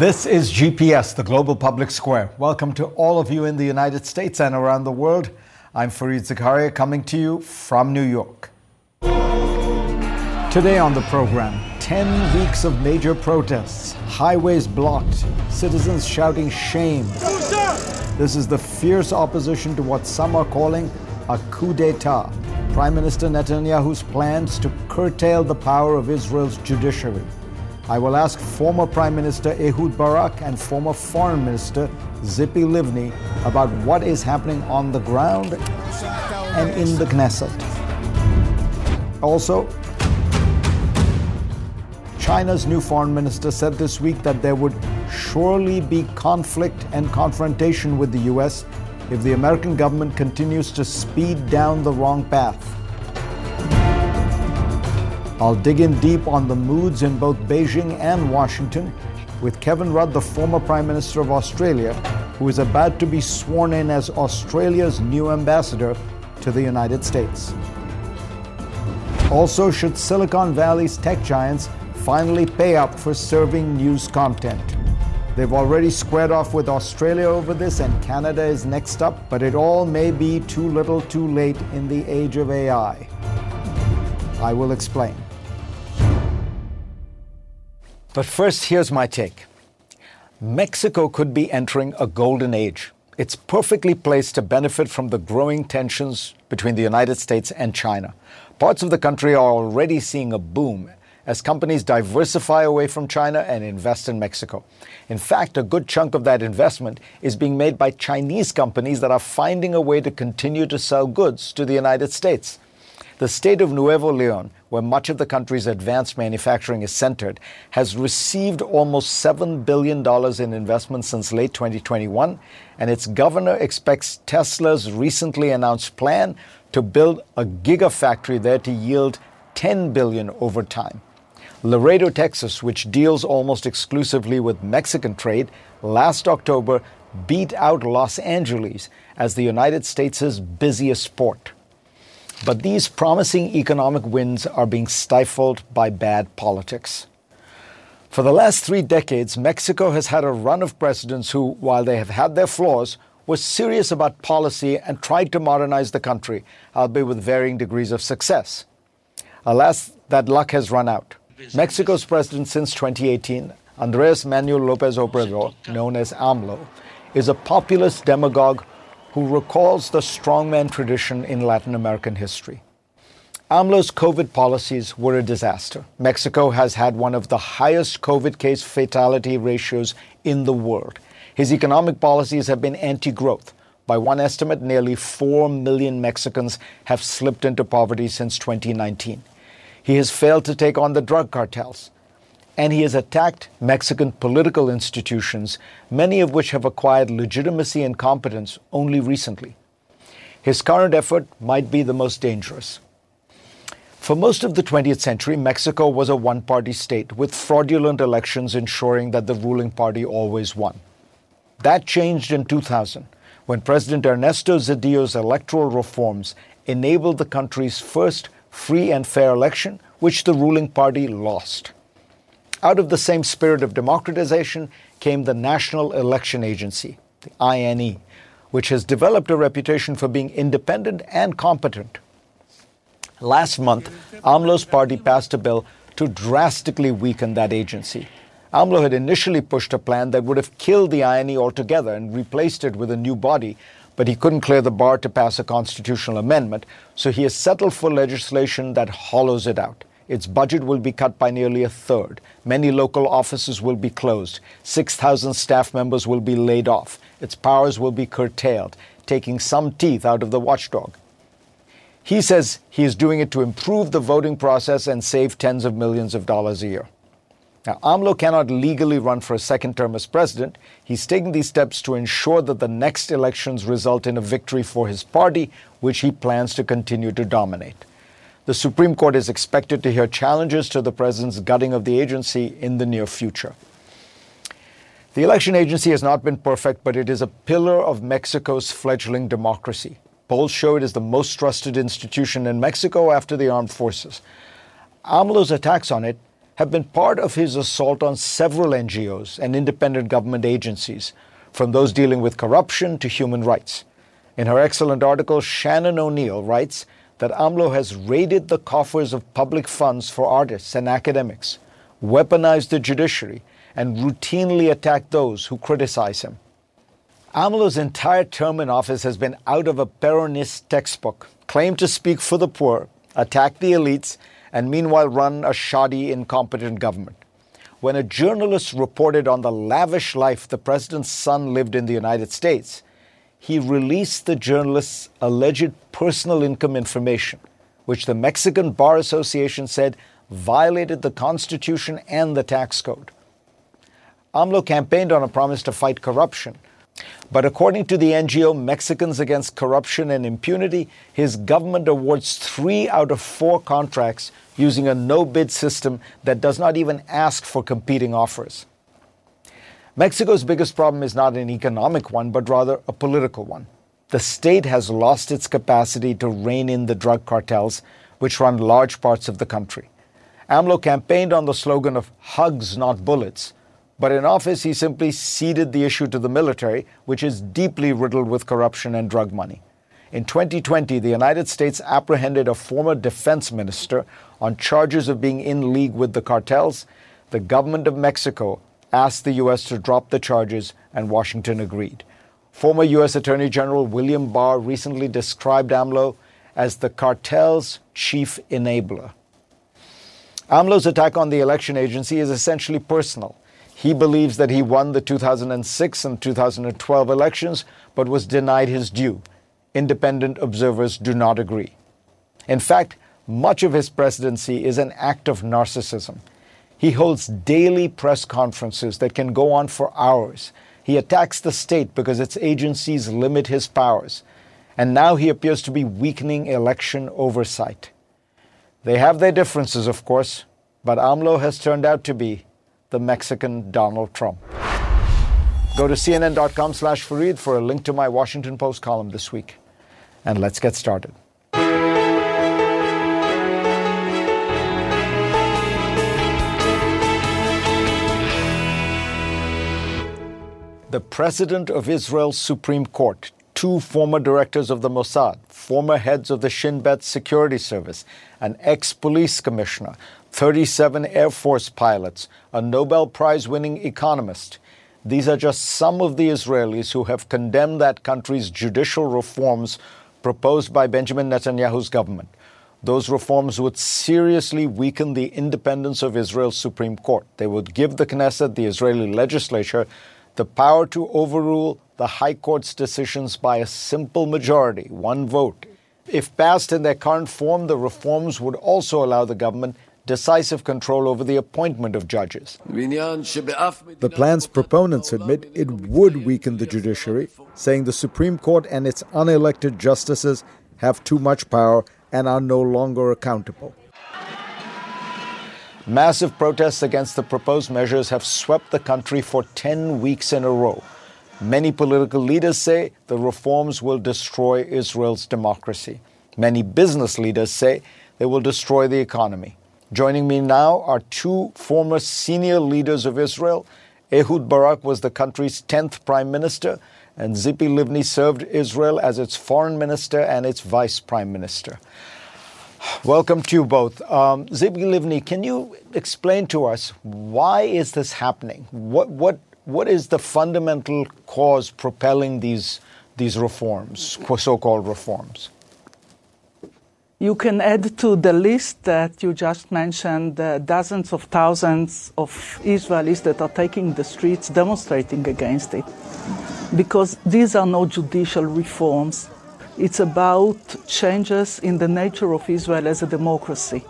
This is GPS, the Global Public Square. Welcome to all of you in the United States and around the world. I'm Fareed Zakaria coming to you from New York. Today on the program, 10 weeks of major protests, highways blocked, citizens shouting shame. This is the fierce opposition to what some are calling a coup d'etat. Prime Minister Netanyahu's plans to curtail the power of Israel's judiciary. I will ask former Prime Minister Ehud Barak and former Foreign Minister Tzipi Livni about what is happening on the ground and in the Knesset. Also, China's new foreign minister said this week that there would surely be conflict and confrontation with the U.S. if the American government continues to speed down the wrong path. I'll dig in deep on the moods in both Beijing and Washington with Kevin Rudd, the former Prime Minister of Australia, who is about to be sworn in as Australia's new ambassador to the United States. Also, should Silicon Valley's tech giants finally pay up for serving news content? They've already squared off with Australia over this, and Canada is next up, but it all may be too little too late in the age of AI. I will explain. But first, here's my take Mexico could be entering a golden age. It's perfectly placed to benefit from the growing tensions between the United States and China. Parts of the country are already seeing a boom as companies diversify away from China and invest in Mexico. In fact, a good chunk of that investment is being made by Chinese companies that are finding a way to continue to sell goods to the United States. The state of Nuevo Leon, where much of the country's advanced manufacturing is centered, has received almost $7 billion in investment since late 2021, and its governor expects Tesla's recently announced plan to build a gigafactory there to yield 10 billion over time. Laredo, Texas, which deals almost exclusively with Mexican trade, last October beat out Los Angeles as the United States' busiest port. But these promising economic wins are being stifled by bad politics. For the last three decades, Mexico has had a run of presidents who, while they have had their flaws, were serious about policy and tried to modernize the country, albeit with varying degrees of success. Alas, that luck has run out. Mexico's president since 2018, Andres Manuel Lopez Obrador, known as AMLO, is a populist demagogue who recalls the strongman tradition in Latin American history. AMLO's COVID policies were a disaster. Mexico has had one of the highest COVID case fatality ratios in the world. His economic policies have been anti growth. By one estimate, nearly 4 million Mexicans have slipped into poverty since 2019. He has failed to take on the drug cartels and he has attacked Mexican political institutions, many of which have acquired legitimacy and competence only recently. His current effort might be the most dangerous. For most of the 20th century, Mexico was a one party state, with fraudulent elections ensuring that the ruling party always won. That changed in 2000, when President Ernesto Zedillo's electoral reforms enabled the country's first free and fair election, which the ruling party lost. Out of the same spirit of democratization came the National Election Agency, the INE, which has developed a reputation for being independent and competent. Last month, AMLO's party passed a bill to drastically weaken that agency. AMLO had initially pushed a plan that would have killed the INE altogether and replaced it with a new body, but he couldn't clear the bar to pass a constitutional amendment, so he has settled for legislation that hollows it out. Its budget will be cut by nearly a third. Many local offices will be closed. 6,000 staff members will be laid off. Its powers will be curtailed, taking some teeth out of the watchdog. He says he is doing it to improve the voting process and save tens of millions of dollars a year. Now, AMLO cannot legally run for a second term as president. He's taking these steps to ensure that the next elections result in a victory for his party, which he plans to continue to dominate. The Supreme Court is expected to hear challenges to the president's gutting of the agency in the near future. The election agency has not been perfect, but it is a pillar of Mexico's fledgling democracy. Polls show it is the most trusted institution in Mexico after the armed forces. AMLO's attacks on it have been part of his assault on several NGOs and independent government agencies, from those dealing with corruption to human rights. In her excellent article, Shannon O'Neil writes that AMLO has raided the coffers of public funds for artists and academics, weaponized the judiciary, and routinely attacked those who criticize him. AMLO's entire term in office has been out of a Peronist textbook, claimed to speak for the poor, attack the elites, and meanwhile run a shoddy, incompetent government. When a journalist reported on the lavish life the president's son lived in the United States, he released the journalist's alleged personal income information, which the Mexican Bar Association said violated the Constitution and the tax code. AMLO campaigned on a promise to fight corruption. But according to the NGO Mexicans Against Corruption and Impunity, his government awards three out of four contracts using a no bid system that does not even ask for competing offers. Mexico's biggest problem is not an economic one, but rather a political one. The state has lost its capacity to rein in the drug cartels, which run large parts of the country. AMLO campaigned on the slogan of hugs, not bullets, but in office he simply ceded the issue to the military, which is deeply riddled with corruption and drug money. In 2020, the United States apprehended a former defense minister on charges of being in league with the cartels. The government of Mexico asked the U.S. to drop the charges, and Washington agreed. Former U.S. Attorney General William Barr recently described AMLO as the cartel's chief enabler. AMLO's attack on the election agency is essentially personal. He believes that he won the 2006 and 2012 elections, but was denied his due. Independent observers do not agree. In fact, much of his presidency is an act of narcissism. He holds daily press conferences that can go on for hours. He attacks the state because its agencies limit his powers. And now he appears to be weakening election oversight. They have their differences, of course, but AMLO has turned out to be the Mexican Donald Trump. Go to cnn.com slash Fareed for a link to my Washington Post column this week. And let's get started. The president of Israel's Supreme Court, two former directors of the Mossad, former heads of the Shin Bet Security Service, an ex police commissioner, 37 Air Force pilots, a Nobel Prize winning economist. These are just some of the Israelis who have condemned that country's judicial reforms proposed by Benjamin Netanyahu's government. Those reforms would seriously weaken the independence of Israel's Supreme Court. They would give the Knesset, the Israeli legislature, the power to overrule the High Court's decisions by a simple majority, one vote. If passed in their current form, the reforms would also allow the government decisive control over the appointment of judges. The plan's proponents admit it would weaken the judiciary, saying the Supreme Court and its unelected justices have too much power and are no longer accountable. Massive protests against the proposed measures have swept the country for 10 weeks in a row. Many political leaders say the reforms will destroy Israel's democracy. Many business leaders say they will destroy the economy. Joining me now are two former senior leaders of Israel. Ehud Barak was the country's 10th prime minister, and Tzipi Livni served Israel as its foreign minister and its vice prime minister. Welcome to you both. Um, Tzipi Livni, can you explain to us why is this happening? What, what, what is the fundamental cause propelling these, these reforms, so-called reforms? You can add to the list that you just mentioned uh, dozens of thousands of Israelis that are taking the streets demonstrating against it. Because these are not judicial reforms it's about changes in the nature of Israel as a democracy.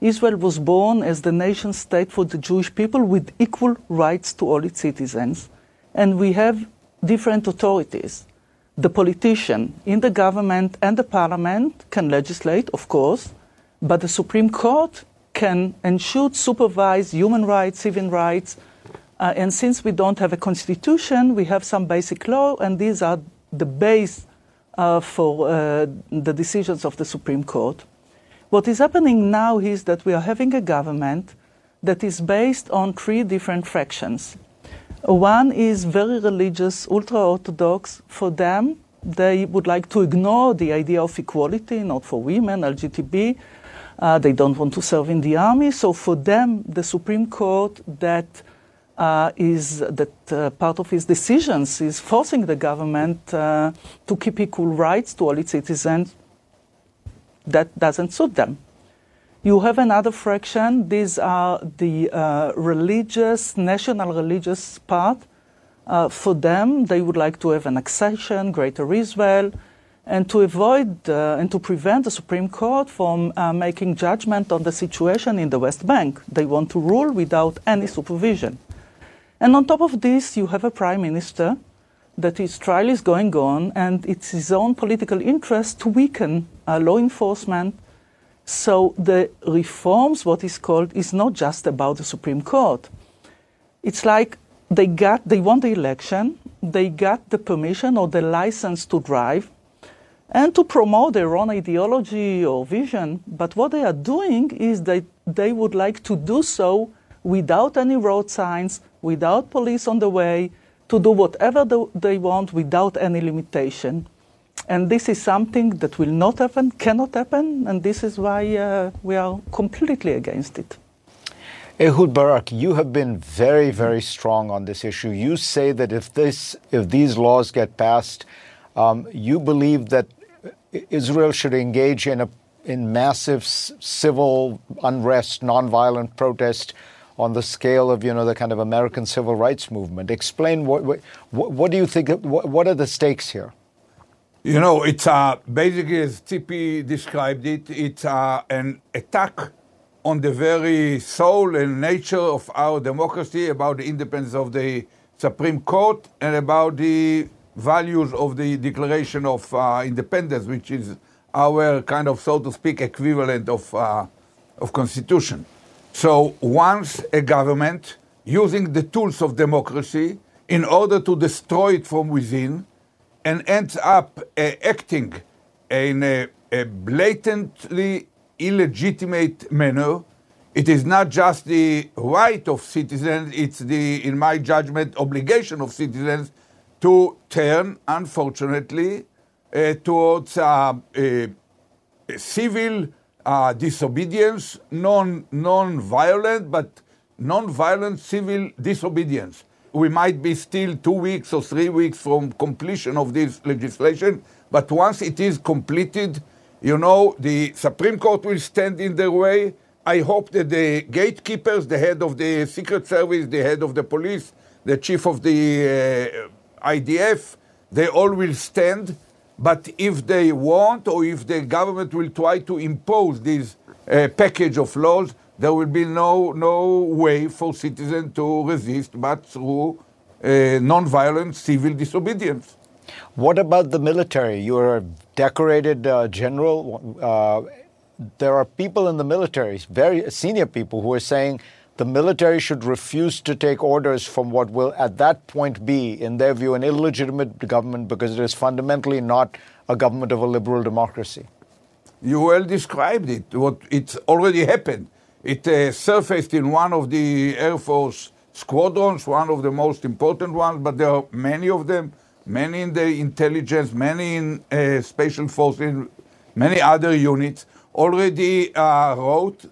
Israel was born as the nation state for the Jewish people with equal rights to all its citizens. And we have different authorities. The politician in the government and the parliament can legislate, of course, but the Supreme Court can and should supervise human rights, civil rights. Uh, and since we don't have a constitution, we have some basic law, and these are the base for uh, the decisions of the Supreme Court. What is happening now is that we are having a government that is based on three different fractions. One is very religious, ultra Orthodox. For them, they would like to ignore the idea of equality, not for women, LGTB. Uh, they don't want to serve in the army. So for them, the Supreme Court that uh, is that uh, part of his decisions is forcing the government uh, to keep equal rights to all its citizens. That doesn't suit them. You have another fraction. These are the uh, religious, national religious part. Uh, for them, they would like to have an accession, Greater Israel, and to avoid uh, and to prevent the Supreme Court from making judgment on the situation in the West Bank. They want to rule without any supervision. And on top of this, you have a prime minister that his trial is going on, and it's his own political interest to weaken uh, law enforcement so the reforms, what is called, is not just about the Supreme Court. It's like they got, they won the election, they got the permission or the license to drive and to promote their own ideology or vision. But what they are doing is that they would like to do so without any road signs, without police on the way, to do whatever they want without any limitation. And this is something that will not happen, cannot happen, and this is why uh, we are completely against it. Ehud Barak, you have been very, very strong on this issue. You say that if this, if these laws get passed, um, you believe that Israel should engage in a in massive civil unrest, nonviolent protest on the scale of you know the kind of American civil rights movement. Explain what what, what do you think? What, what are the stakes here? You know, it's uh, basically, as Tzipi described it, it's uh, an attack on the very soul and nature of our democracy, about the independence of the Supreme Court, and about the values of the Declaration of uh, Independence, which is our kind of, so to speak, equivalent of, uh, of constitution. So once a government, using the tools of democracy, in order to destroy it from within, and ends up uh, acting in a, a, blatantly illegitimate manner. It is not just the right of citizens, it's the, in my judgment, obligation of citizens to turn, unfortunately, uh, towards uh, civil uh, disobedience, non, non-violent, but non-violent civil disobedience we might be still two weeks or three weeks from completion of this legislation, but once it is completed, you know, the Supreme Court will stand in their way. I hope that the gatekeepers, the head of the Secret Service, the head of the police, the chief of the uh, IDF, they all will stand. But if they want, or if the government will try to impose this uh, package of laws, there will be no, no way for citizens to resist but through uh, non-violent civil disobedience. What about the military? You're a decorated uh, general. Uh, there are people in the military, very senior people, who are saying the military should refuse to take orders from what will at that point be, in their view, an illegitimate government because it is fundamentally not a government of a liberal democracy. You well described it. What it's already happened. It uh, surfaced in one of the Air Force squadrons, one of the most important ones, but there are many of them, many in the intelligence, many in uh, special forces, many other units, already uh, wrote,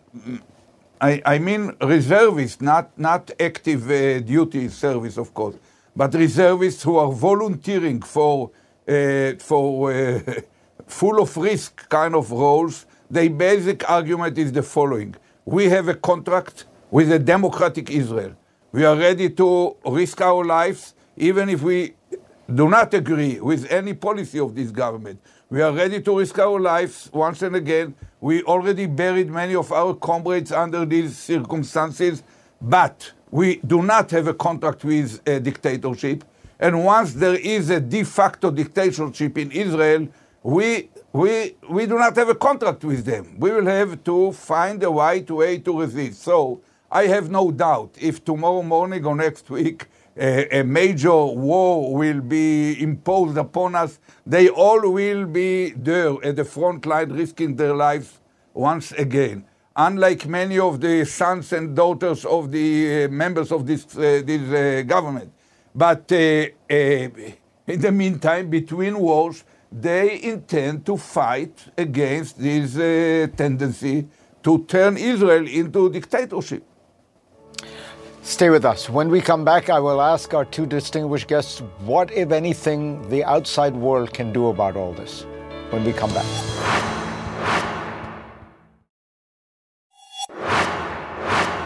I, I, mean reservists, not, not active uh, duty service, of course, but reservists who are volunteering for, uh, for uh, full of risk kind of roles. The basic argument is the following we have a contract with a democratic Israel. We are ready to risk our lives, even if we do not agree with any policy of this government. We are ready to risk our lives once and again. We already buried many of our comrades under these circumstances, but we do not have a contract with a dictatorship. And once there is a de facto dictatorship in Israel, we we, we do not have a contract with them. We will have to find a right way to resist. So I have no doubt if tomorrow morning or next week a, a major war will be imposed upon us, they all will be there at the front line risking their lives once again. unlike many of the sons and daughters of the uh, members of this, uh, this uh, government. But uh, uh, in the meantime, between wars, they intend to fight against this uh, tendency to turn Israel into dictatorship. Stay with us. When we come back, I will ask our two distinguished guests what, if anything, the outside world can do about all this. When we come back.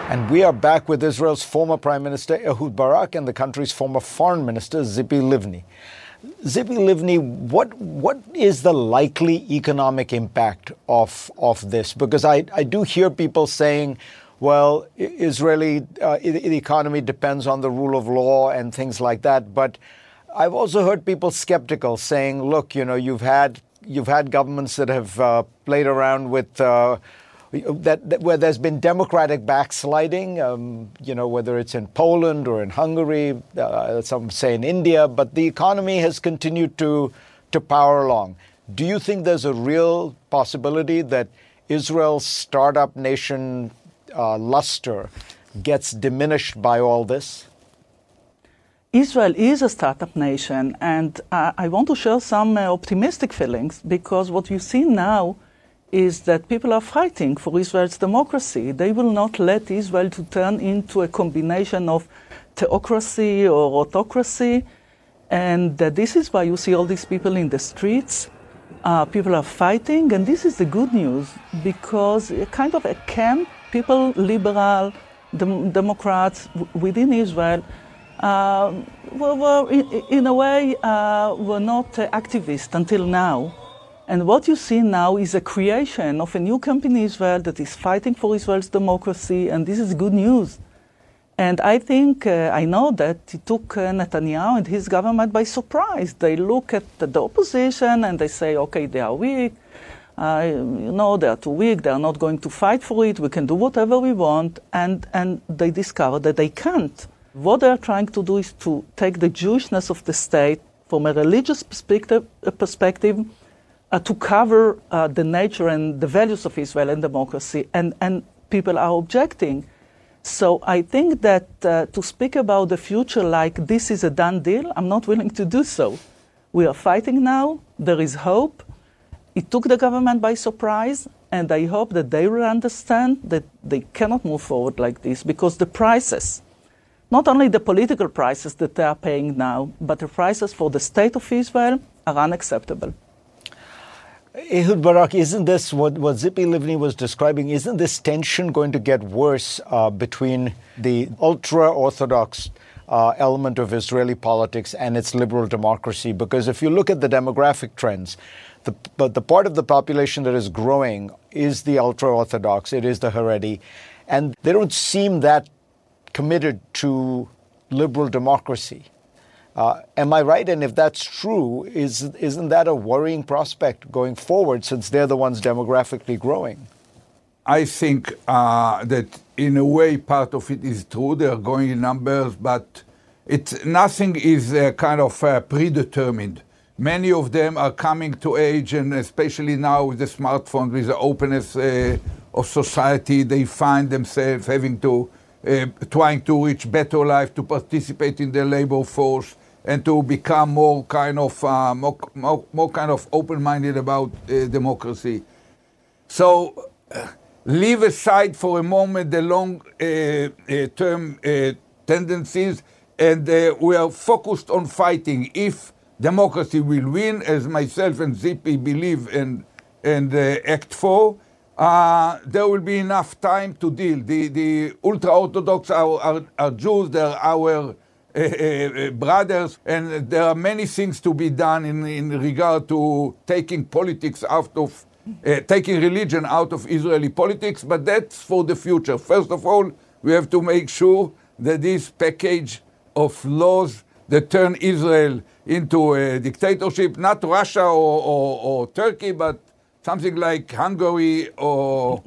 And we are back with Israel's former Prime Minister Ehud Barak and the country's former Foreign Minister Tzipi Livni. Tzipi Livni, what what is the likely economic impact of of this? Because I, I do hear people saying, well, Israeli uh, the economy depends on the rule of law and things like that. But I've also heard people skeptical saying, look, you know, you've had you've had governments that have uh, played around with. Uh, that, that, where there's been democratic backsliding, um, you know, whether it's in Poland or in Hungary, uh, some say in India, but the economy has continued to, to power along. Do you think there's a real possibility that Israel's startup nation uh, luster gets diminished by all this? Israel is a startup nation, and uh, I want to share some uh, optimistic feelings because what you see now is that people are fighting for Israel's democracy. They will not let Israel to turn into a combination of theocracy or autocracy. And uh, this is why you see all these people in the streets. Uh, people are fighting, and this is the good news because kind of a camp, people, liberal, dem- Democrats w- within Israel, uh, were, were in, in, a way, uh, were not activists until now. And what you see now is a creation of a new company in Israel that is fighting for Israel's democracy, and this is good news. And I think, uh, I know that it took uh, Netanyahu and his government by surprise. They look at the opposition and they say, okay, they are weak. Uh, you know, they are too weak. They are not going to fight for it. We can do whatever we want. And, and they discover that they can't. What they are trying to do is to take the Jewishness of the state from a religious perspective, perspective uh, to cover uh, the nature and the values of Israel and democracy, and, and people are objecting. So I think that uh, to speak about the future like this is a done deal, I'm not willing to do so. We are fighting now, there is hope. It took the government by surprise, and I hope that they will understand that they cannot move forward like this because the prices, not only the political prices that they are paying now, but the prices for the state of Israel are unacceptable. Ehud Barak, isn't this what, what Tzipi Livni was describing? Isn't this tension going to get worse uh, between the ultra Orthodox uh, element of Israeli politics and its liberal democracy? Because if you look at the demographic trends, the, but the part of the population that is growing is the ultra Orthodox, it is the Haredi, and they don't seem that committed to liberal democracy. Uh, am I right? And if that's true, is, isn't that a worrying prospect going forward since they're the ones demographically growing? I think uh, that in a way part of it is true. They are going in numbers, but it's, nothing is uh, kind of uh, predetermined. Many of them are coming to age, and especially now with the smartphones, with the openness uh, of society, they find themselves having to, uh, trying to reach better life, to participate in the labor force and to become more kind of uh, more, more, more, kind of open-minded about uh, democracy. So leave aside for a moment the long-term uh, uh, tendencies, and we are focused on fighting. If democracy will win, as myself and Tzipi believe and and act for, there will be enough time to deal. The the ultra-orthodox are, are, are Jews. They're our uh, uh, brothers, and there are many things to be done in, in regard to taking politics out of, uh, taking religion out of Israeli politics, but that's for the future. First of all, we have to make sure that this package of laws that turn Israel into a dictatorship, not Russia or, or, or Turkey, but something like Hungary or,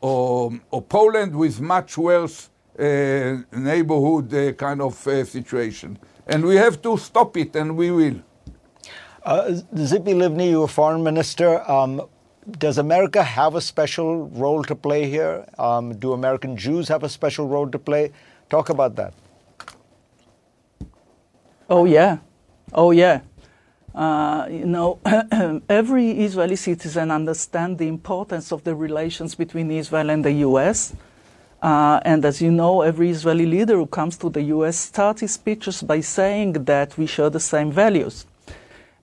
or, or Poland with much worse uh, neighborhood uh, kind of uh, situation. And we have to stop it, and we will. Uh, Tzipi Livni, you were foreign minister. Um, does America have a special role to play here? Um, do American Jews have a special role to play? Talk about that. Oh, yeah. Oh, yeah. Uh, you know, every Israeli citizen understands the importance of the relations between Israel and the U.S. Uh, and as you know, every Israeli leader who comes to the U.S. starts his speeches by saying that we share the same values.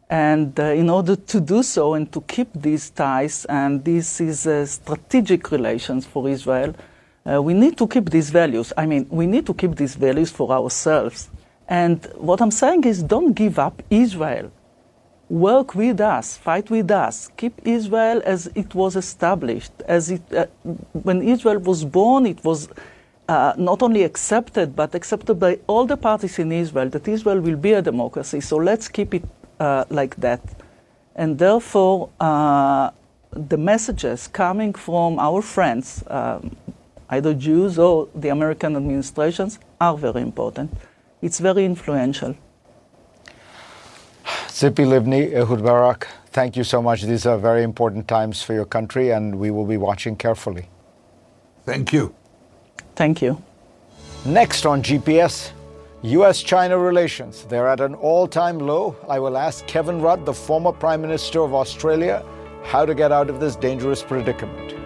And uh, in order to do so and to keep these ties, and this is uh, strategic relations for Israel, uh, we need to keep these values. I mean, we need to keep these values for ourselves. And what I'm saying is don't give up Israel. Work with us, fight with us, keep Israel as it was established. As it, uh, when Israel was born, it was uh, not only accepted, but accepted by all the parties in Israel that Israel will be a democracy. So let's keep it uh, like that. And therefore, uh, the messages coming from our friends, um, either Jews or the American administrations, are very important. It's very influential. Tzipi Livni, Ehud Barak, thank you so much. These are very important times for your country, and we will be watching carefully. Thank you. Thank you. Next on GPS, US China relations. They're at an all time low. I will ask Kevin Rudd, the former Prime Minister of Australia, how to get out of this dangerous predicament.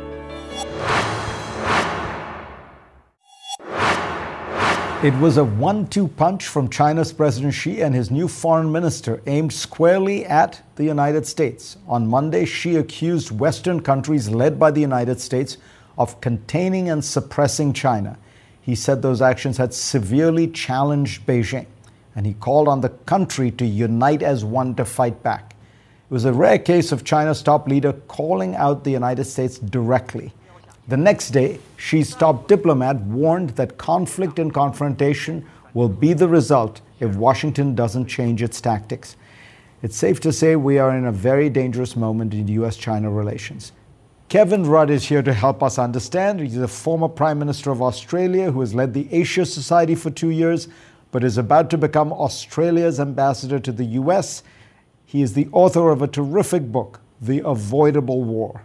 It was a one two punch from China's President Xi and his new foreign minister aimed squarely at the United States. On Monday, Xi accused Western countries led by the United States of containing and suppressing China. He said those actions had severely challenged Beijing, and he called on the country to unite as one to fight back. It was a rare case of China's top leader calling out the United States directly. The next day, Xi's top diplomat warned that conflict and confrontation will be the result if Washington doesn't change its tactics. It's safe to say we are in a very dangerous moment in US China relations. Kevin Rudd is here to help us understand. He's a former Prime Minister of Australia who has led the Asia Society for two years, but is about to become Australia's ambassador to the US. He is the author of a terrific book, The Avoidable War.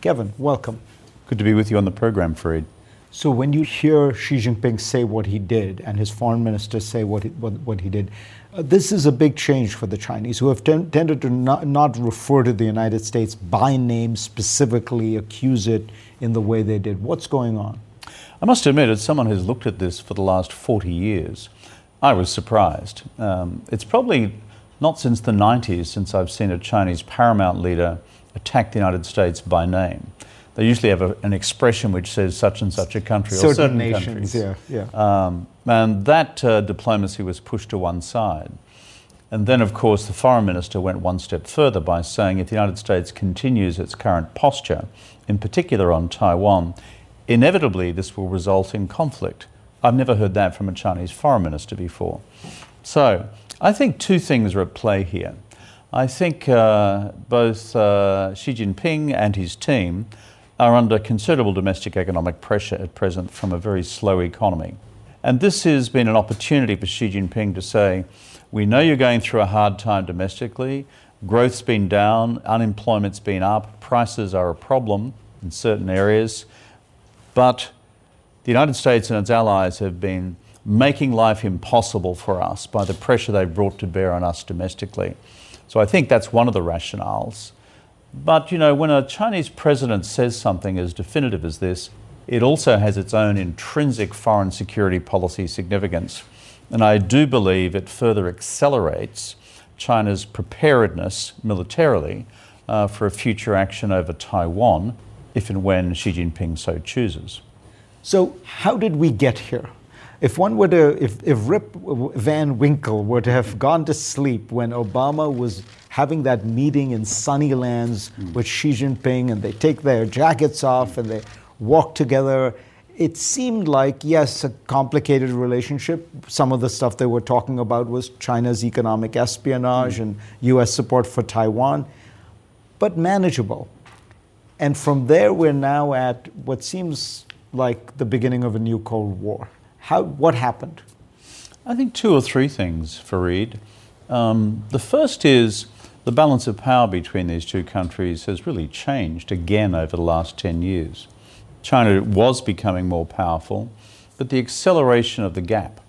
Kevin, welcome. Good to be with you on the program, Fareed. So, when you hear Xi Jinping say what he did and his foreign minister say what he, what, what he did, uh, this is a big change for the Chinese, who have ten- tended to not, not refer to the United States by name specifically, accuse it in the way they did. What's going on? I must admit, as someone who's looked at this for the last 40 years, I was surprised. Um, it's probably not since the 90s since I've seen a Chinese paramount leader attack the United States by name. They usually have a, an expression which says such and such a country certain or certain nations, countries. Yeah, yeah. Um, and that uh, diplomacy was pushed to one side. And then, of course, the foreign minister went one step further by saying if the United States continues its current posture, in particular on Taiwan, inevitably this will result in conflict. I've never heard that from a Chinese foreign minister before. So, I think two things are at play here. I think uh, both uh, Xi Jinping and his team are under considerable domestic economic pressure at present from a very slow economy. And this has been an opportunity for Xi Jinping to say, we know you're going through a hard time domestically, growth's been down, unemployment's been up, prices are a problem in certain areas, but the United States and its allies have been making life impossible for us by the pressure they've brought to bear on us domestically. So I think that's one of the rationales. But you know, when a Chinese president says something as definitive as this, it also has its own intrinsic foreign security policy significance. And I do believe it further accelerates China's preparedness militarily uh, for a future action over Taiwan if and when Xi Jinping so chooses. So, how did we get here? If one were to, if, if Rip Van Winkle were to have gone to sleep when Obama was having that meeting in Sunnylands mm. with Xi Jinping and they take their jackets off and they walk together it seemed like, yes, a complicated relationship. Some of the stuff they were talking about was China's economic espionage mm. and US support for Taiwan, but manageable. And from there, we're now at what seems like the beginning of a new Cold War. How, what happened? I think two or three things, Fareed. Um, the first is the balance of power between these two countries has really changed again over the last 10 years. China was becoming more powerful, but the acceleration of the gap,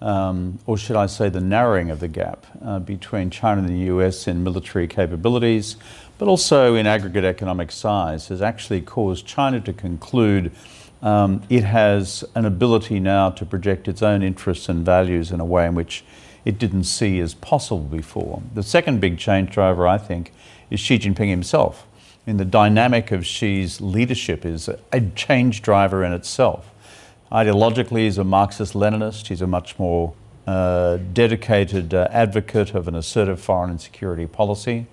um, or should I say the narrowing of the gap uh, between China and the US in military capabilities, but also in aggregate economic size, has actually caused China to conclude um, it has an ability now to project its own interests and values in a way in which it didn't see as possible before. The second big change driver, I think, is Xi Jinping himself. I mean, the dynamic of Xi's leadership is a change driver in itself. Ideologically, he's a Marxist Leninist. He's a much more uh, dedicated uh, advocate of an assertive foreign and security policy.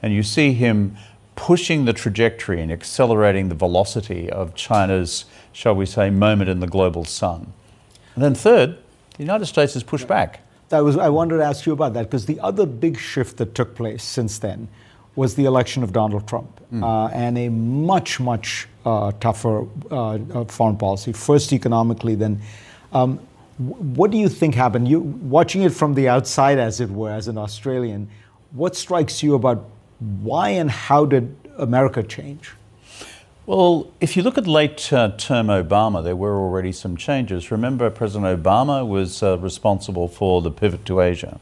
And you see him pushing the trajectory and accelerating the velocity of China's, shall we say, moment in the global sun. And then, third, the United States has pushed back. That was, I wanted to ask you about that because the other big shift that took place since then was the election of Donald Trump mm. uh, and a much, much uh, tougher uh, uh foreign policy, first economically, then. Um, what do you think happened? You watching it from the outside, as it were, as an Australian, what strikes you about why and how did America change? Well, if you look at late uh, term Obama, there were already some changes. Remember, President Obama was uh, responsible for the pivot to Asia.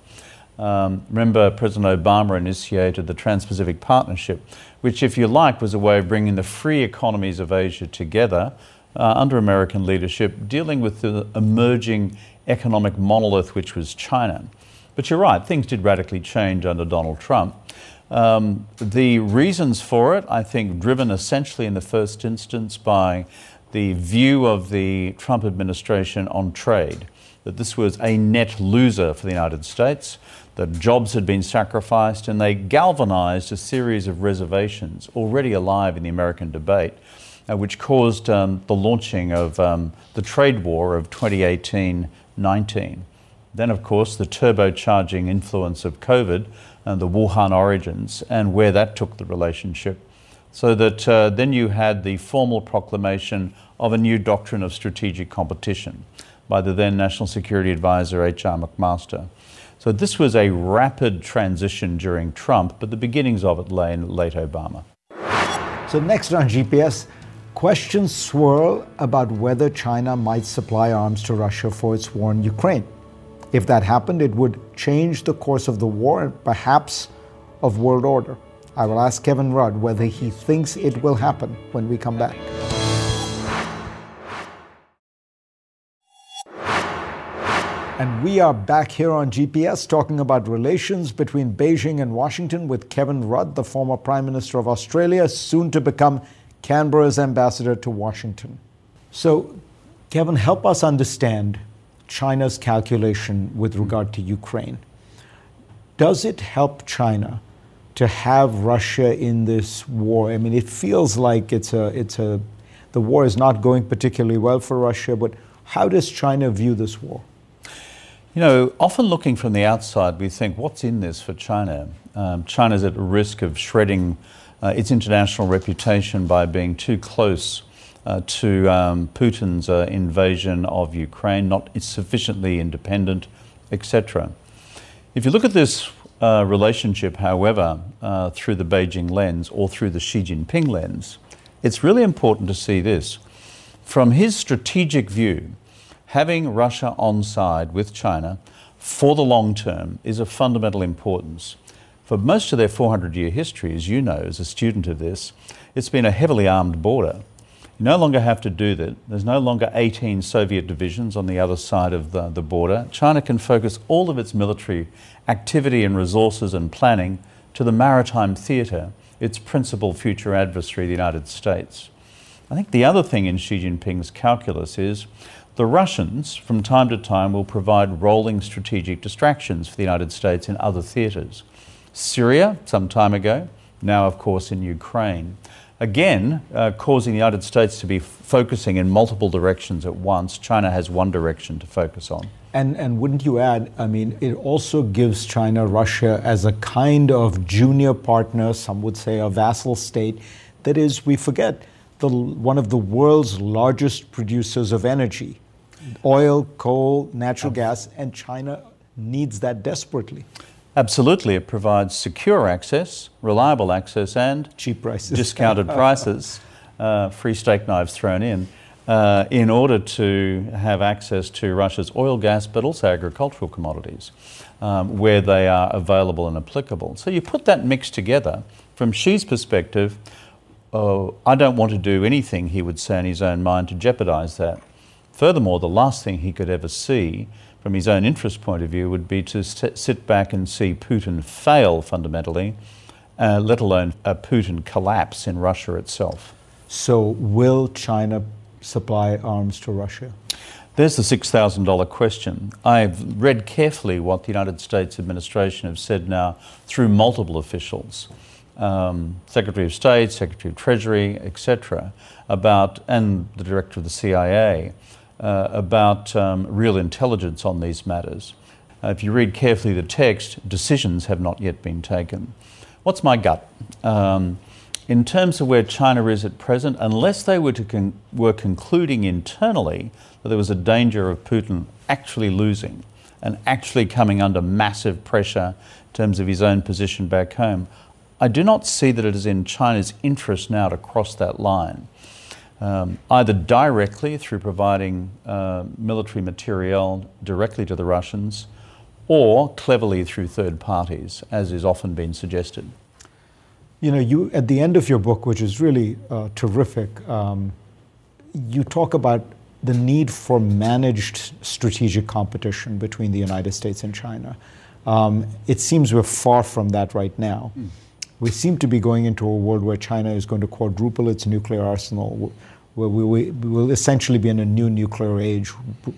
Um, remember, President Obama initiated the Trans Pacific Partnership, which, if you like, was a way of bringing the free economies of Asia together uh, under American leadership, dealing with the emerging economic monolith, which was China. But you're right, things did radically change under Donald Trump. Um, the reasons for it, I think, driven essentially in the first instance by the view of the Trump administration on trade, that this was a net loser for the United States, that jobs had been sacrificed, and they galvanized a series of reservations already alive in the American debate, uh, which caused um, the launching of um, the trade war of 2018 19. Then, of course, the turbocharging influence of COVID and the Wuhan origins and where that took the relationship. So that uh, then you had the formal proclamation of a new doctrine of strategic competition by the then National Security Advisor H.R. McMaster. So this was a rapid transition during Trump, but the beginnings of it lay in late Obama. So, next on GPS, questions swirl about whether China might supply arms to Russia for its war in Ukraine. If that happened, it would change the course of the war and perhaps of world order. I will ask Kevin Rudd whether he thinks it will happen when we come back. And we are back here on GPS talking about relations between Beijing and Washington with Kevin Rudd, the former Prime Minister of Australia, soon to become Canberra's ambassador to Washington. So, Kevin, help us understand China's calculation with regard to Ukraine. Does it help China to have Russia in this war? I mean, it feels like it's a, it's a, the war is not going particularly well for Russia, but how does China view this war? You know, often looking from the outside, we think, what's in this for China? Um, China's at risk of shredding uh, its international reputation by being too close uh, to um, Putin's uh, invasion of Ukraine, not sufficiently independent, etc. If you look at this uh, relationship, however, uh, through the Beijing lens or through the Xi Jinping lens, it's really important to see this. From his strategic view, having Russia on side with China for the long term is of fundamental importance. For most of their 400 year history, as you know, as a student of this, it's been a heavily armed border. You no longer have to do that. There's no longer 18 Soviet divisions on the other side of the, the border. China can focus all of its military activity and resources and planning to the maritime theatre, its principal future adversary, the United States. I think the other thing in Xi Jinping's calculus is the Russians, from time to time, will provide rolling strategic distractions for the United States in other theatres. Syria, some time ago, now, of course, in Ukraine again, uh, causing the United States to be f- focusing in multiple directions at once. China has one direction to focus on. And, and wouldn't you add, I mean, it also gives China Russia as a kind of junior partner, some would say a vassal state, that is, we forget, the, one of the world's largest producers of energy oil, coal, natural gas, and China needs that desperately. Absolutely, it provides secure access, reliable access, and cheap prices, discounted prices, uh, free steak knives thrown in, uh, in order to have access to Russia's oil, gas, but also agricultural commodities, um, where they are available and applicable. So you put that mix together. From Xi's perspective, oh, I don't want to do anything, he would say in his own mind, to jeopardize that. Furthermore, the last thing he could ever see from his own interest point of view would be to sit back and see Putin fail fundamentally, uh, let alone a Putin collapse in Russia itself. So, will China supply arms to Russia? There's the $6,000 question. I've read carefully what the United States administration have said now through multiple officials, um, Secretary of State, Secretary of Treasury, etc., about, and the director of the CIA, uh, about um, real intelligence on these matters. Uh, if you read carefully the text, decisions have not yet been taken. What's my gut? Um, in terms of where China is at present, unless they were, to con- were concluding internally that there was a danger of Putin actually losing and actually coming under massive pressure in terms of his own position back home, I do not see that it is in China's interest now to cross that line um, either directly through providing uh, military materiel directly to the Russians or cleverly through third parties, as is often been suggested. You know, you at the end of your book, which is really uh, terrific, um, you talk about the need for managed strategic competition between the United States and China. Um, it seems we're far from that right now. Mm. We seem to be going into a world where China is going to quadruple its nuclear arsenal, where we, we, will essentially be in a new nuclear age,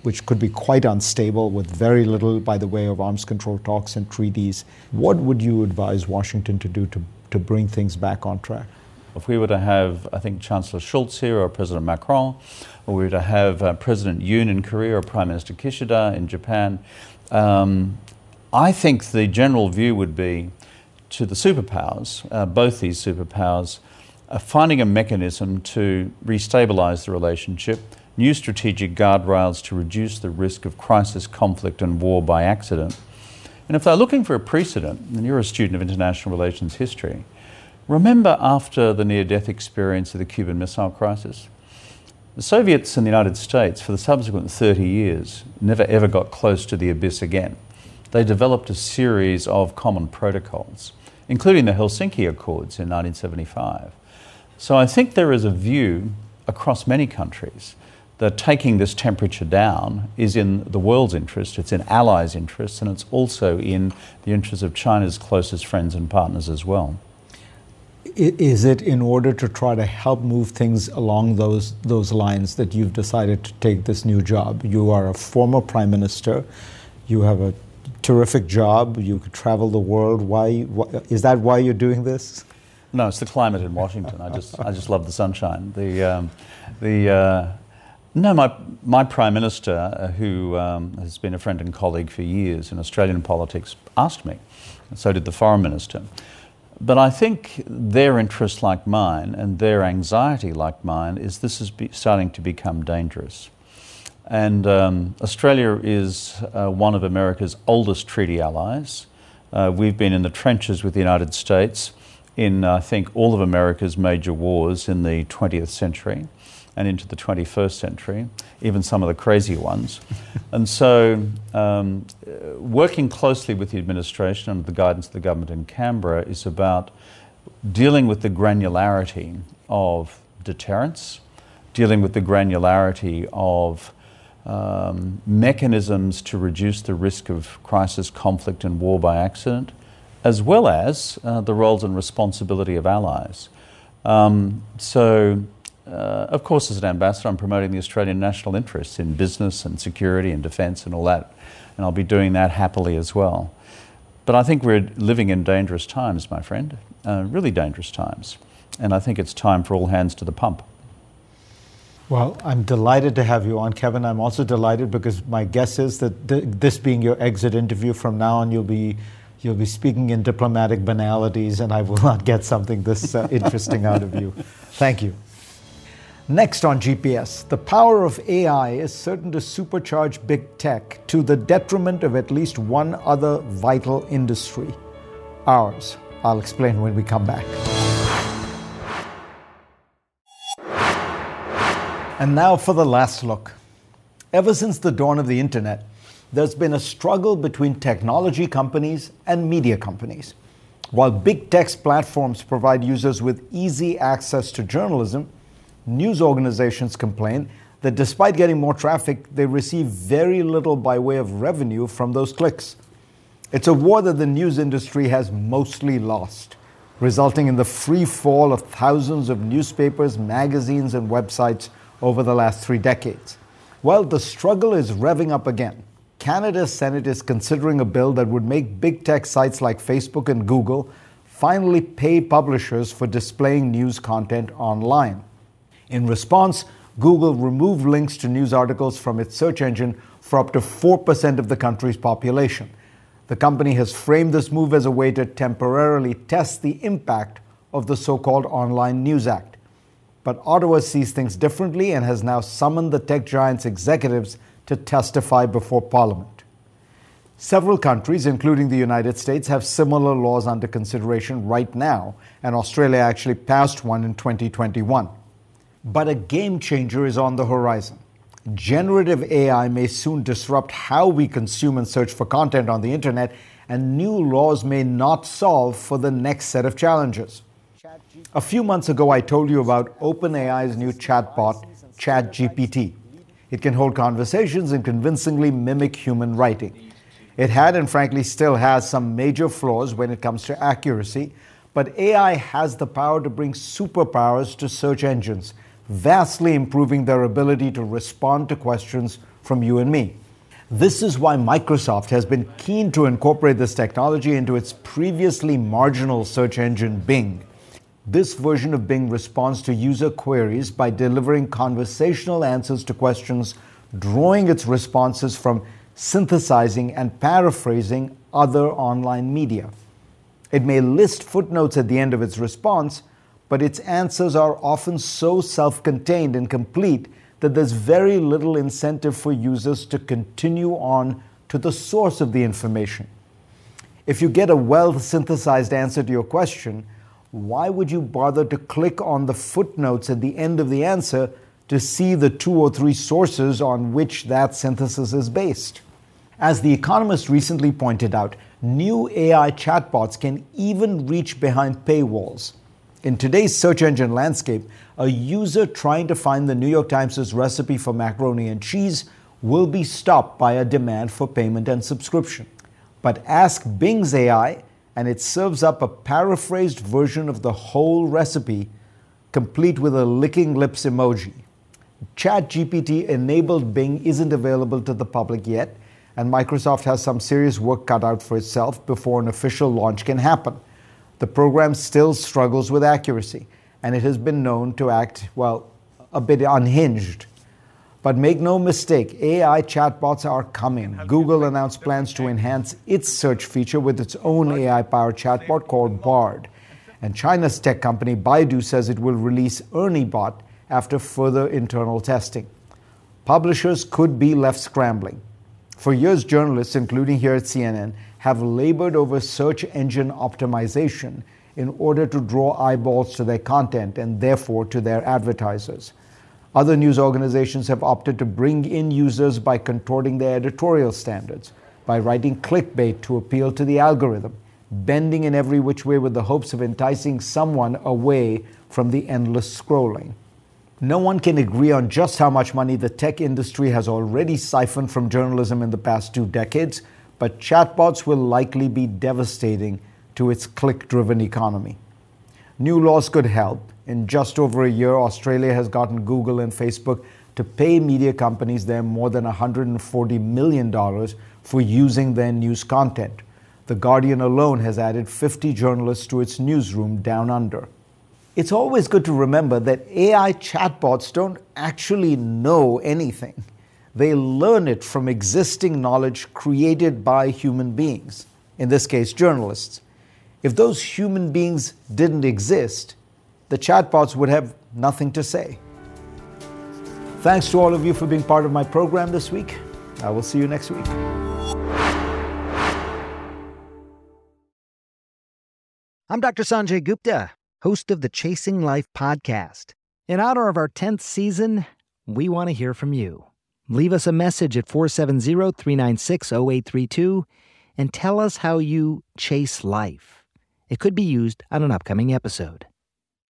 which could be quite unstable with very little by the way of arms control talks and treaties. What would you advise Washington to do to, to bring things back on track? If we were to have, I think, Chancellor Scholz here or President Macron, or we were to have uh, President Yoon in Korea or Prime Minister Kishida in Japan, um, I think the general view would be to the superpowers, uh, both these superpowers, finding a mechanism to restabilize the relationship, new strategic guardrails to reduce the risk of crisis, conflict, and war by accident. And if they're looking for a precedent, and you're a student of international relations history, remember after the near death experience of the Cuban Missile Crisis? The Soviets and the United States, for the subsequent 30 years, never ever got close to the abyss again. They developed a series of common protocols, including the Helsinki Accords in 1975 so I think there is a view across many countries that taking this temperature down is in the world's interest, it's in allies' interests, and it's also in the interests of China's closest friends and partners as well. Is it in order to try to help move things along those, those lines that you've decided to take this new job? You are a former prime minister, you have a terrific job, you could travel the world. Why, why is that why you're doing this? No, it's the climate in Washington. I just, I just love the sunshine. The, um, the, uh, no, my, my Prime Minister, uh, who um, has been a friend and colleague for years in Australian politics, asked me, and so did the Foreign Minister. But I think their interest, like mine, and their anxiety, like mine, is this is be- starting to become dangerous. And um, Australia is uh, one of America's oldest treaty allies. Uh, we've been in the trenches with the United States in, I think, all of America's major wars in the 20th century and into the 21st century, even some of the crazy ones. and so, um, working closely with the administration under the guidance of the government in Canberra is about dealing with the granularity of deterrence, dealing with the granularity of um, mechanisms to reduce the risk of crisis, conflict, and war by accident, as well as uh, the roles and responsibility of allies. Um, so, uh, of course, as an ambassador, I'm promoting the Australian national interests in business and security and defence and all that, and I'll be doing that happily as well. But I think we're living in dangerous times, my friend, uh, really dangerous times, and I think it's time for all hands to the pump. Well, I'm delighted to have you on, Kevin. I'm also delighted because my guess is that th- this being your exit interview from now on, you'll be You'll be speaking in diplomatic banalities, and I will not get something this uh, interesting out of you. Thank you. Next on GPS, the power of AI is certain to supercharge big tech to the detriment of at least one other vital industry ours. I'll explain when we come back. And now for the last look. Ever since the dawn of the internet, there's been a struggle between technology companies and media companies. While big tech platforms provide users with easy access to journalism, news organizations complain that despite getting more traffic, they receive very little by way of revenue from those clicks. It's a war that the news industry has mostly lost, resulting in the free fall of thousands of newspapers, magazines, and websites over the last three decades. Well, the struggle is revving up again. Canada's Senate is considering a bill that would make big tech sites like Facebook and Google finally pay publishers for displaying news content online. In response, Google removed links to news articles from its search engine for up to 4% of the country's population. The company has framed this move as a way to temporarily test the impact of the so called Online News Act. But Ottawa sees things differently and has now summoned the tech giant's executives to testify before Parliament. Several countries, including the United States, have similar laws under consideration right now, and Australia actually passed one in 2021. But a game changer is on the horizon. Generative AI may soon disrupt how we consume and search for content on the internet, and new laws may not solve for the next set of challenges. A few months ago, I told you about OpenAI's new chatbot, ChatGPT. It can hold conversations and convincingly mimic human writing. It had and frankly still has some major flaws when it comes to accuracy, but AI has the power to bring superpowers to search engines vastly improving their ability to respond to questions from you and me. This is why Microsoft has been keen to incorporate this technology into its previously marginal search engine Bing. This version of Bing responds to user queries by delivering conversational answers to questions, drawing its responses from synthesizing and paraphrasing other online media. It may list footnotes at the end of its response, but its answers are often so self contained and complete that there's very little incentive for users to continue on to the source of the information. If you get a well synthesized answer to your question, why would you bother to click on the footnotes at the end of the answer to see the two or three sources on which that synthesis is based? As The Economist recently pointed out, new AI chatbots can even reach behind paywalls. In today's search engine landscape, a user trying to find the New York Times' recipe for macaroni and cheese will be stopped by a demand for payment and subscription. But ask Bing's AI, and it serves up a paraphrased version of the whole recipe, complete with a licking lips emoji. ChatGPT enabled Bing isn't available to the public yet, and Microsoft has some serious work cut out for itself before an official launch can happen. The program still struggles with accuracy, and it has been known to act, well, a bit unhinged. But make no mistake, AI chatbots are coming. Google announced plans to enhance its search feature with its own AI powered chatbot called Bard. And China's tech company Baidu says it will release ErnieBot after further internal testing. Publishers could be left scrambling. For years, journalists, including here at CNN, have labored over search engine optimization in order to draw eyeballs to their content and therefore to their advertisers. Other news organizations have opted to bring in users by contorting their editorial standards, by writing clickbait to appeal to the algorithm, bending in every which way with the hopes of enticing someone away from the endless scrolling. No one can agree on just how much money the tech industry has already siphoned from journalism in the past two decades, but chatbots will likely be devastating to its click driven economy. New laws could help. In just over a year, Australia has gotten Google and Facebook to pay media companies there more than $140 million for using their news content. The Guardian alone has added 50 journalists to its newsroom down under. It's always good to remember that AI chatbots don't actually know anything. They learn it from existing knowledge created by human beings, in this case, journalists. If those human beings didn't exist, the chatbots would have nothing to say. Thanks to all of you for being part of my program this week. I will see you next week. I'm Dr. Sanjay Gupta, host of the Chasing Life podcast. In honor of our 10th season, we want to hear from you. Leave us a message at 470 396 0832 and tell us how you chase life. It could be used on an upcoming episode.